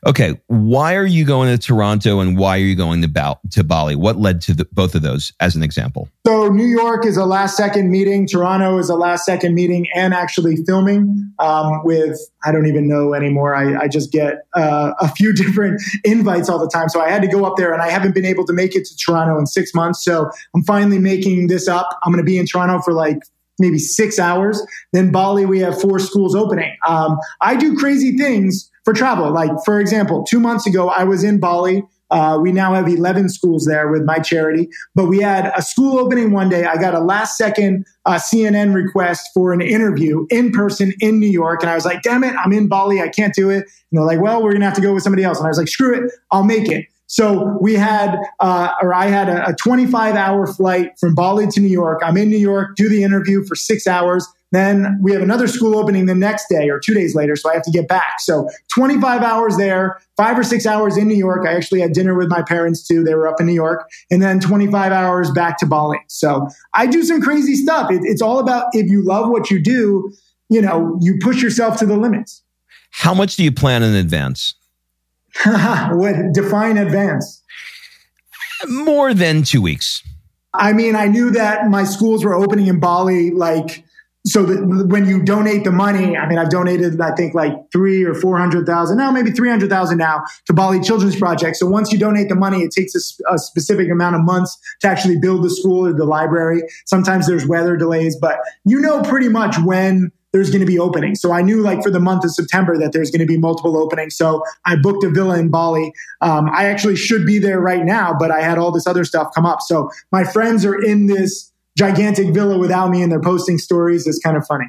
Okay, why are you going to Toronto and why are you going to, ba- to Bali? What led to the, both of those as an example? So, New York is a last second meeting. Toronto is a last second meeting and actually filming um, with, I don't even know anymore. I, I just get uh, a few different invites all the time. So, I had to go up there and I haven't been able to make it to Toronto in six months. So, I'm finally making this up. I'm going to be in Toronto for like maybe six hours. Then Bali, we have four schools opening. Um, I do crazy things for travel. Like, for example, two months ago, I was in Bali. Uh, we now have 11 schools there with my charity, but we had a school opening one day. I got a last second uh, CNN request for an interview in person in New York. And I was like, damn it, I'm in Bali. I can't do it. And they're like, well, we're going to have to go with somebody else. And I was like, screw it, I'll make it. So we had, uh, or I had a, a 25 hour flight from Bali to New York. I'm in New York, do the interview for six hours. Then we have another school opening the next day or two days later. So I have to get back. So 25 hours there, five or six hours in New York. I actually had dinner with my parents too. They were up in New York and then 25 hours back to Bali. So I do some crazy stuff. It, it's all about if you love what you do, you know, you push yourself to the limits. How much do you plan in advance? what define advance? More than two weeks. I mean, I knew that my schools were opening in Bali like so when you donate the money, I mean, I've donated, I think like three or 400,000, now maybe 300,000 now to Bali Children's Project. So once you donate the money, it takes a, a, specific amount of months to actually build the school or the library. Sometimes there's weather delays, but you know pretty much when there's going to be openings. So I knew like for the month of September that there's going to be multiple openings. So I booked a villa in Bali. Um, I actually should be there right now, but I had all this other stuff come up. So my friends are in this gigantic villa without me and they're posting stories is kind of funny.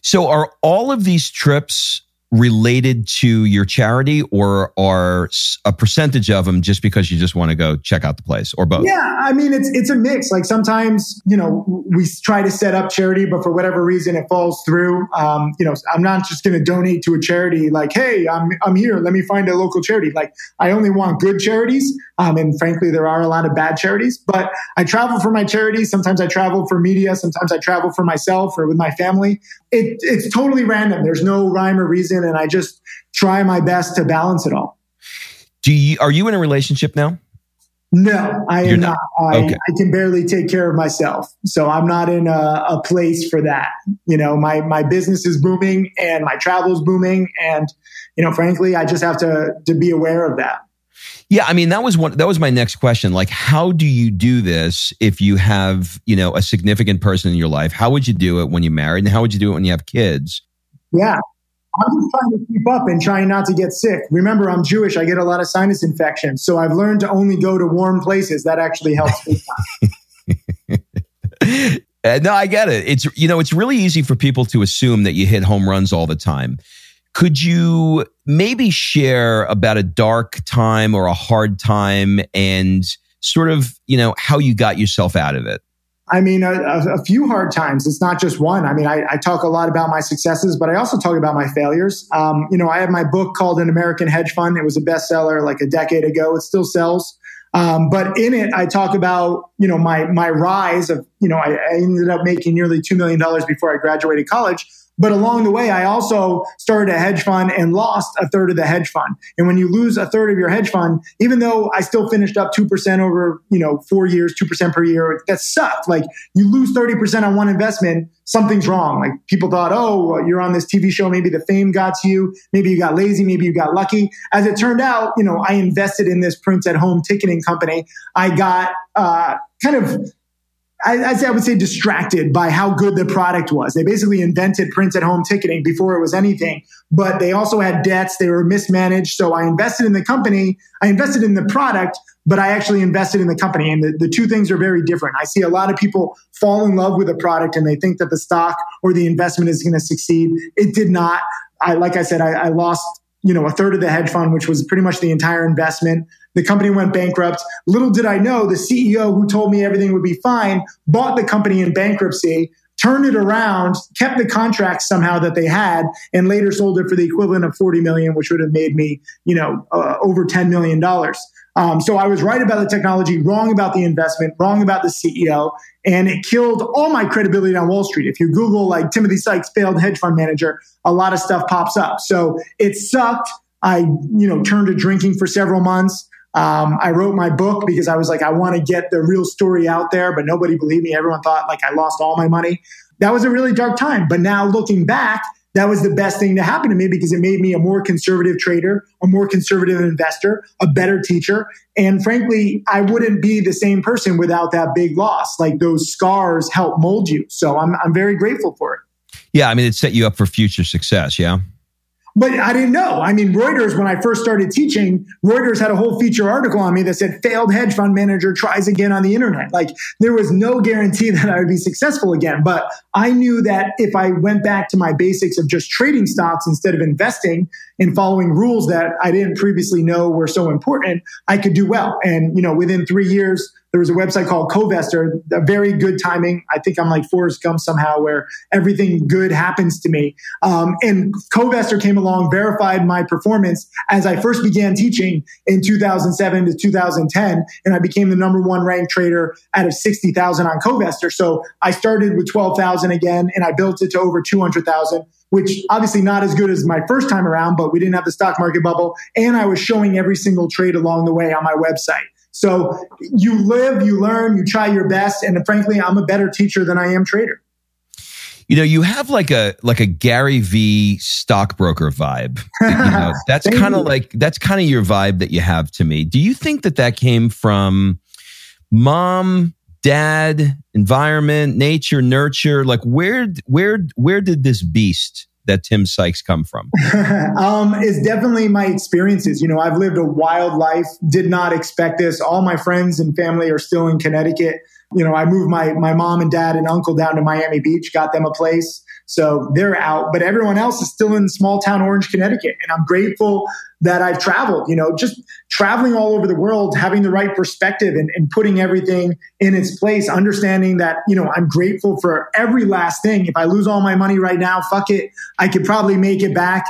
So are all of these trips related to your charity or are a percentage of them just because you just want to go check out the place or both? Yeah, I mean it's it's a mix. Like sometimes, you know, we try to set up charity, but for whatever reason it falls through. Um, you know, I'm not just going to donate to a charity like, "Hey, I'm I'm here, let me find a local charity." Like I only want good charities. Um, and frankly, there are a lot of bad charities, but I travel for my charity. Sometimes I travel for media. Sometimes I travel for myself or with my family. It, it's totally random. There's no rhyme or reason. And I just try my best to balance it all. Do you, are you in a relationship now? No, I You're am not. not. I, okay. I, can barely take care of myself. So I'm not in a, a, place for that. You know, my, my business is booming and my travel is booming. And, you know, frankly, I just have to, to be aware of that. Yeah, I mean that was one that was my next question. Like how do you do this if you have, you know, a significant person in your life? How would you do it when you're married and how would you do it when you have kids? Yeah. I'm just trying to keep up and trying not to get sick. Remember, I'm Jewish. I get a lot of sinus infections. So I've learned to only go to warm places. That actually helps uh, no, I get it. It's you know, it's really easy for people to assume that you hit home runs all the time. Could you maybe share about a dark time or a hard time and sort of, you know, how you got yourself out of it? I mean, a, a, few hard times. It's not just one. I mean, I, I, talk a lot about my successes, but I also talk about my failures. Um, you know, I have my book called An American Hedge Fund. It was a bestseller like a decade ago. It still sells. Um, but in it, I talk about, you know, my, my rise of, you know, I, I ended up making nearly $2 million before I graduated college. But along the way, I also started a hedge fund and lost a third of the hedge fund. And when you lose a third of your hedge fund, even though I still finished up 2% over, you know, four years, 2% per year, that sucked. Like you lose 30% on one investment, something's wrong. Like people thought, oh, you're on this TV show. Maybe the fame got to you. Maybe you got lazy. Maybe you got lucky. As it turned out, you know, I invested in this print at home ticketing company. I got, uh, kind of I, I would say distracted by how good the product was. They basically invented print at home ticketing before it was anything, but they also had debts. They were mismanaged. So I invested in the company. I invested in the product, but I actually invested in the company. And the, the two things are very different. I see a lot of people fall in love with a product and they think that the stock or the investment is going to succeed. It did not. I, like I said, I, I lost you know, a third of the hedge fund, which was pretty much the entire investment. The company went bankrupt. Little did I know the CEO who told me everything would be fine bought the company in bankruptcy, turned it around, kept the contract somehow that they had, and later sold it for the equivalent of 40 million, which would have made me, you know, uh, over 10 million dollars. Um, so I was right about the technology, wrong about the investment, wrong about the CEO, and it killed all my credibility on Wall Street. If you Google like Timothy Sykes failed hedge fund manager, a lot of stuff pops up. So it sucked. I, you know, turned to drinking for several months. Um, I wrote my book because I was like, I want to get the real story out there, but nobody believed me. Everyone thought like I lost all my money. That was a really dark time. But now looking back, that was the best thing to happen to me because it made me a more conservative trader, a more conservative investor, a better teacher. And frankly, I wouldn't be the same person without that big loss. Like those scars help mold you. So I'm, I'm very grateful for it. Yeah. I mean, it set you up for future success. Yeah. But I didn't know. I mean, Reuters, when I first started teaching, Reuters had a whole feature article on me that said failed hedge fund manager tries again on the internet. Like there was no guarantee that I would be successful again. But I knew that if I went back to my basics of just trading stocks instead of investing and following rules that I didn't previously know were so important, I could do well. And, you know, within three years, there was a website called Covestor, a very good timing. I think I'm like Forrest Gump somehow, where everything good happens to me. Um, and Covestor came along, verified my performance as I first began teaching in 2007 to 2010, and I became the number one ranked trader out of 60,000 on Covestor. So I started with 12,000 again, and I built it to over 200,000 which obviously not as good as my first time around, but we didn't have the stock market bubble. And I was showing every single trade along the way on my website. So you live, you learn, you try your best. And frankly, I'm a better teacher than I am trader. You know, you have like a like a Gary V stockbroker vibe. You know, that's kind of like that's kind of your vibe that you have to me. Do you think that that came from mom, dad, environment, nature, nurture? Like where where where did this beast that Tim Sykes come from? um, it's definitely my experiences. You know, I've lived a wild life, did not expect this. All my friends and family are still in Connecticut. You know, I moved my, my mom and dad and uncle down to Miami Beach, got them a place. So they're out, but everyone else is still in small town Orange, Connecticut. And I'm grateful that I've traveled, you know, just traveling all over the world, having the right perspective and, and, putting everything in its place, understanding that, you know, I'm grateful for every last thing. If I lose all my money right now, fuck it. I could probably make it back.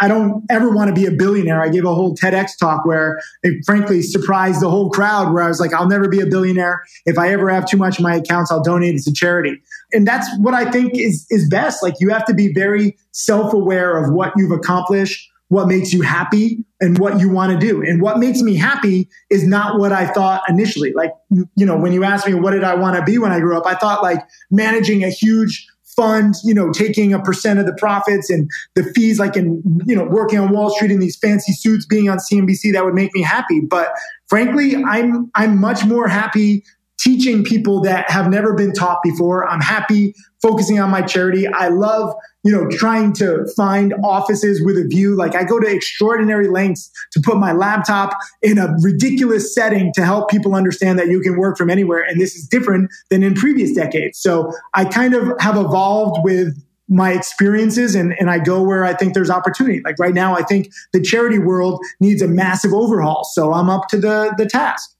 I don't ever want to be a billionaire. I gave a whole TEDx talk where it frankly surprised the whole crowd where I was like, I'll never be a billionaire. If I ever have too much in my accounts, I'll donate it to charity. And that's what I think is, is best. Like you have to be very self aware of what you've accomplished what makes you happy and what you want to do. And what makes me happy is not what I thought initially. Like, you know, when you ask me what did I want to be when I grew up, I thought like managing a huge fund, you know, taking a percent of the profits and the fees, like in, you know, working on Wall Street in these fancy suits, being on CNBC, that would make me happy. But frankly, I'm, I'm much more happy teaching people that have never been taught before. I'm happy focusing on my charity. I love, you know, trying to find offices with a view. Like I go to extraordinary lengths to put my laptop in a ridiculous setting to help people understand that you can work from anywhere. And this is different than in previous decades. So I kind of have evolved with my experiences and, and I go where I think there's opportunity. Like right now, I think the charity world needs a massive overhaul. So I'm up to the, the task.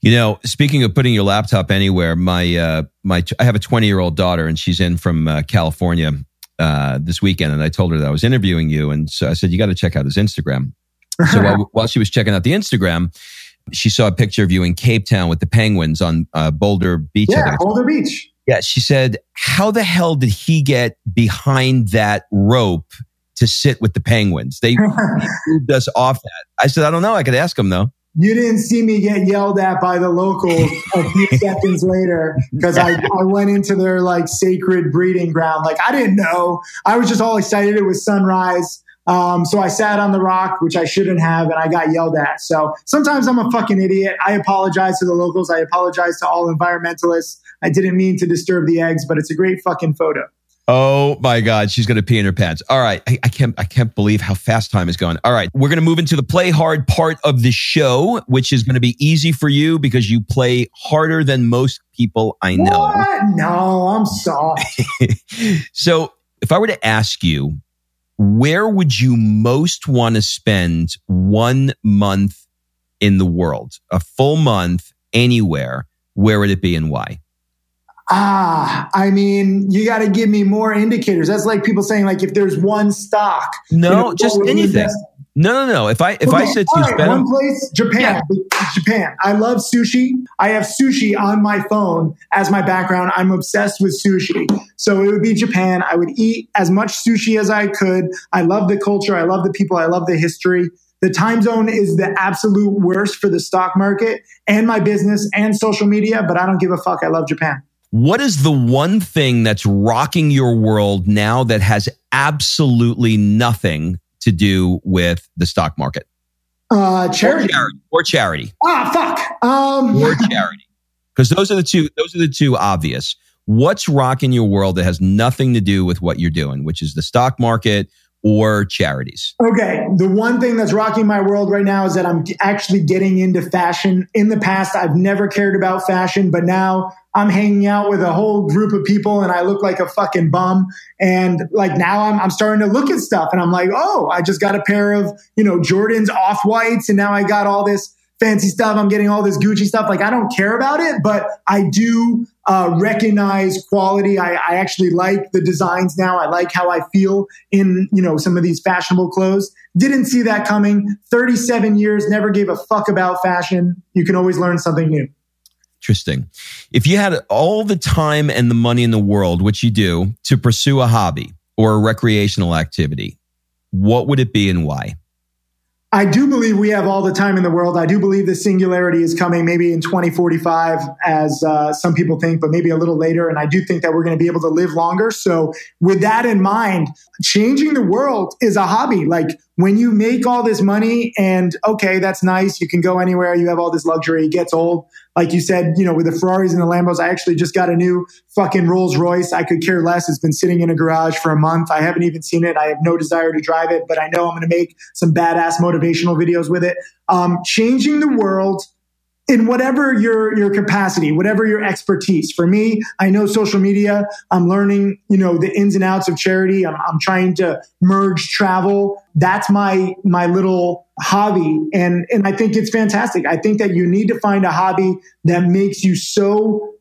You know, speaking of putting your laptop anywhere, my uh, my I have a 20 year old daughter, and she's in from uh, California uh, this weekend, and I told her that I was interviewing you, and so I said you got to check out his Instagram. So while, while, she was checking out the Instagram, she saw a picture of you in Cape Town with the penguins on uh, Boulder Beach. Yeah, Boulder Beach. Yeah, she said, "How the hell did he get behind that rope?" To sit with the penguins, they moved us off that. I said, I don't know. I could ask him though you didn't see me get yelled at by the locals a few seconds later because I, I went into their like sacred breeding ground. Like I didn't know. I was just all excited. It was sunrise. Um, so I sat on the rock, which I shouldn't have, and I got yelled at. So sometimes I'm a fucking idiot. I apologize to the locals. I apologize to all environmentalists. I didn't mean to disturb the eggs, but it's a great fucking photo. Oh my God, she's going to pee in her pants. All right, I, I, can't, I can't believe how fast time is going. All right, we're going to move into the play hard part of the show, which is going to be easy for you because you play harder than most people I know. What? No, I'm soft. so, if I were to ask you, where would you most want to spend one month in the world, a full month anywhere? Where would it be and why? Ah, I mean, you got to give me more indicators. That's like people saying, like, if there's one stock. No, just anything. No, no, no. If I if okay, I said to right, one place, Japan, yeah. Japan. I love sushi. I have sushi on my phone as my background. I'm obsessed with sushi. So it would be Japan. I would eat as much sushi as I could. I love the culture. I love the people. I love the history. The time zone is the absolute worst for the stock market and my business and social media, but I don't give a fuck. I love Japan. What is the one thing that's rocking your world now that has absolutely nothing to do with the stock market? Uh, charity. Or charity. Or charity. Ah, fuck. Um. Or charity. Because those are the two. Those are the two obvious. What's rocking your world that has nothing to do with what you're doing, which is the stock market or charities? Okay. The one thing that's rocking my world right now is that I'm actually getting into fashion. In the past, I've never cared about fashion, but now I'm hanging out with a whole group of people and I look like a fucking bum. And like now I'm, I'm starting to look at stuff and I'm like, oh, I just got a pair of, you know, Jordan's off whites and now I got all this fancy stuff. I'm getting all this Gucci stuff. Like I don't care about it, but I do uh, recognize quality. I, I actually like the designs now. I like how I feel in you know some of these fashionable clothes. Didn't see that coming. 37 years, never gave a fuck about fashion. You can always learn something new. Interesting. If you had all the time and the money in the world, which you do, to pursue a hobby or a recreational activity, what would it be and why? I do believe we have all the time in the world. I do believe the singularity is coming maybe in 2045, as uh, some people think, but maybe a little later. And I do think that we're going to be able to live longer. So, with that in mind, changing the world is a hobby. Like when you make all this money and okay, that's nice. You can go anywhere. You have all this luxury. It gets old. Like you said, you know, with the Ferraris and the Lambos, I actually just got a new fucking Rolls Royce. I could care less. It's been sitting in a garage for a month. I haven't even seen it. I have no desire to drive it, but I know I'm going to make some badass motivational videos with it. Um, changing the world in whatever your your capacity whatever your expertise. For me i know social media. I'm learning you know the ins and outs of charity. I'm, I'm trying to merge travel. That's my my little hobby. And and i think it's fantastic. I think that you need to find a hobby that makes you so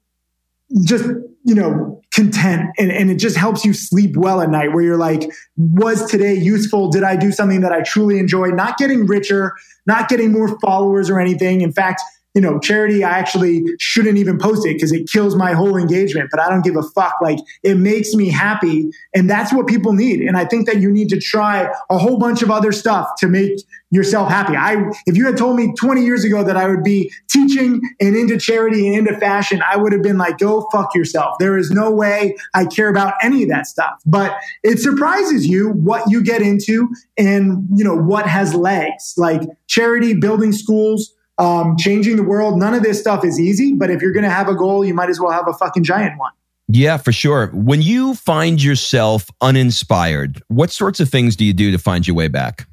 just you know content. And, and it just helps you sleep well at night where you're like was today useful? Did i do something that i truly enjoy not getting richer not getting more followers or anything. In fact you know, charity, I actually shouldn't even post it because it kills my whole engagement, but I don't give a fuck. Like it makes me happy. And that's what people need. And I think that you need to try a whole bunch of other stuff to make yourself happy. I, if you had told me 20 years ago that I would be teaching and into charity and into fashion, I would have been like, go fuck yourself. There is no way I care about any of that stuff. But it surprises you what you get into and, you know, what has legs like charity, building schools, um, changing the world. None of this stuff is easy, but if you're going to have a goal, you might as well have a fucking giant one. Yeah, for sure. When you find yourself uninspired, what sorts of things do you do to find your way back?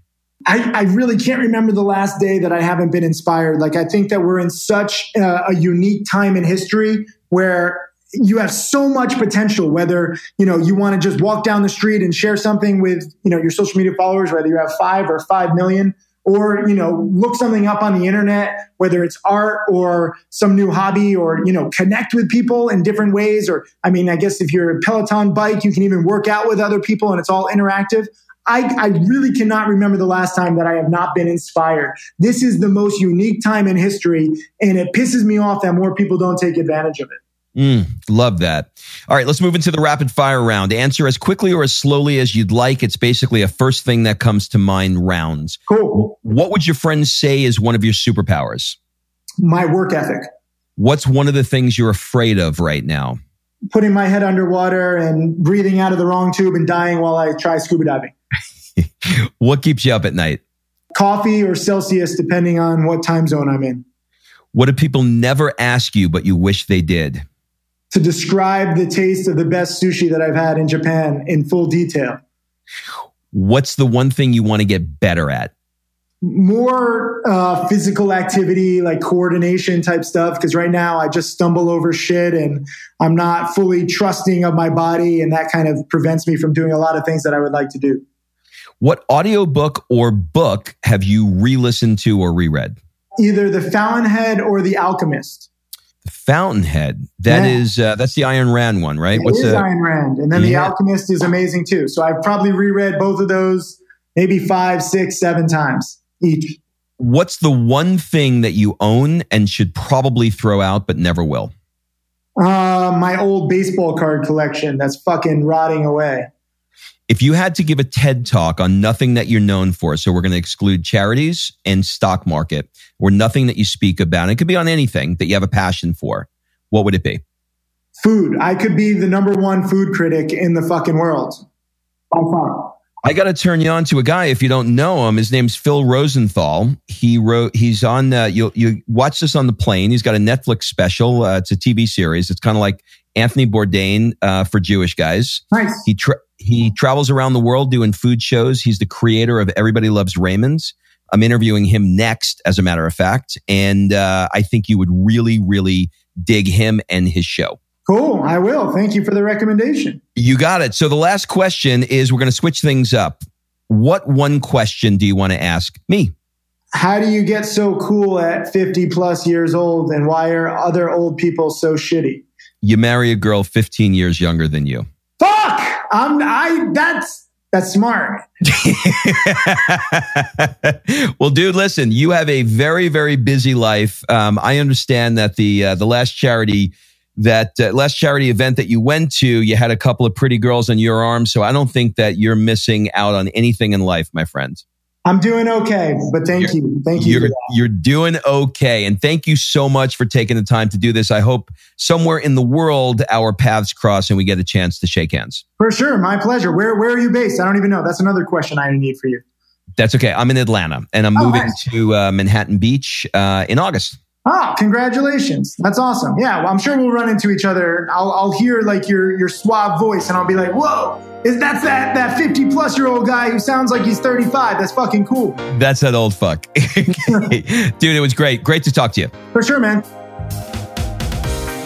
I, I, really can't remember the last day that I haven't been inspired. Like, I think that we're in such uh, a unique time in history where you have so much potential, whether, you know, you want to just walk down the street and share something with, you know, your social media followers, whether you have five or five million or you know look something up on the internet whether it's art or some new hobby or you know connect with people in different ways or i mean i guess if you're a peloton bike you can even work out with other people and it's all interactive I, I really cannot remember the last time that I have not been inspired. This is the most unique time in history, and it pisses me off that more people don't take advantage of it. Mm, love that. All right, let's move into the rapid fire round. Answer as quickly or as slowly as you'd like. It's basically a first thing that comes to mind rounds. Cool. What would your friends say is one of your superpowers? My work ethic. What's one of the things you're afraid of right now? Putting my head underwater and breathing out of the wrong tube and dying while I try scuba diving. what keeps you up at night? Coffee or Celsius, depending on what time zone I'm in. What do people never ask you, but you wish they did? To describe the taste of the best sushi that I've had in Japan in full detail. What's the one thing you want to get better at? More uh, physical activity, like coordination type stuff. Because right now I just stumble over shit and I'm not fully trusting of my body. And that kind of prevents me from doing a lot of things that I would like to do. What audiobook or book have you re listened to or reread? Either The Fountainhead or The Alchemist. Fountainhead. That yeah. is uh, that's the Iron Rand one, right? It What's is the, Ayn Rand, and then yeah. The Alchemist is amazing too. So I've probably reread both of those maybe five, six, seven times each. What's the one thing that you own and should probably throw out but never will? Uh, my old baseball card collection that's fucking rotting away. If you had to give a TED talk on nothing that you're known for, so we're going to exclude charities and stock market, or nothing that you speak about, it could be on anything that you have a passion for, what would it be? Food. I could be the number one food critic in the fucking world. By far. I got to turn you on to a guy if you don't know him. His name's Phil Rosenthal. He wrote. He's on. Uh, you you watch this on the plane. He's got a Netflix special. Uh, it's a TV series. It's kind of like Anthony Bourdain uh, for Jewish guys. Nice. He tra- he travels around the world doing food shows. He's the creator of Everybody Loves Raymond's. I'm interviewing him next, as a matter of fact, and uh, I think you would really, really dig him and his show. Cool. I will. Thank you for the recommendation. You got it. So the last question is we're going to switch things up. What one question do you want to ask me? how do you get so cool at 50 plus years old and why are other old people so shitty? You marry a girl 15 years younger than you. Fuck! I'm, I, that's, that's smart. well, dude, listen, you have a very, very busy life. Um, I understand that the, uh, the last charity, that uh, last charity event that you went to, you had a couple of pretty girls on your arm. So I don't think that you're missing out on anything in life, my friend. I'm doing okay, but thank you're, you. Thank you. You're, you're doing okay. And thank you so much for taking the time to do this. I hope somewhere in the world our paths cross and we get a chance to shake hands. For sure. My pleasure. Where, where are you based? I don't even know. That's another question I need for you. That's okay. I'm in Atlanta and I'm oh, moving nice. to uh, Manhattan Beach uh, in August. Oh, congratulations. That's awesome. Yeah, well, I'm sure we'll run into each other. I'll, I'll hear like your, your suave voice and I'll be like, whoa, is that's that, that 50 plus year old guy who sounds like he's 35. That's fucking cool. That's that old fuck. Dude, it was great. Great to talk to you. For sure, man.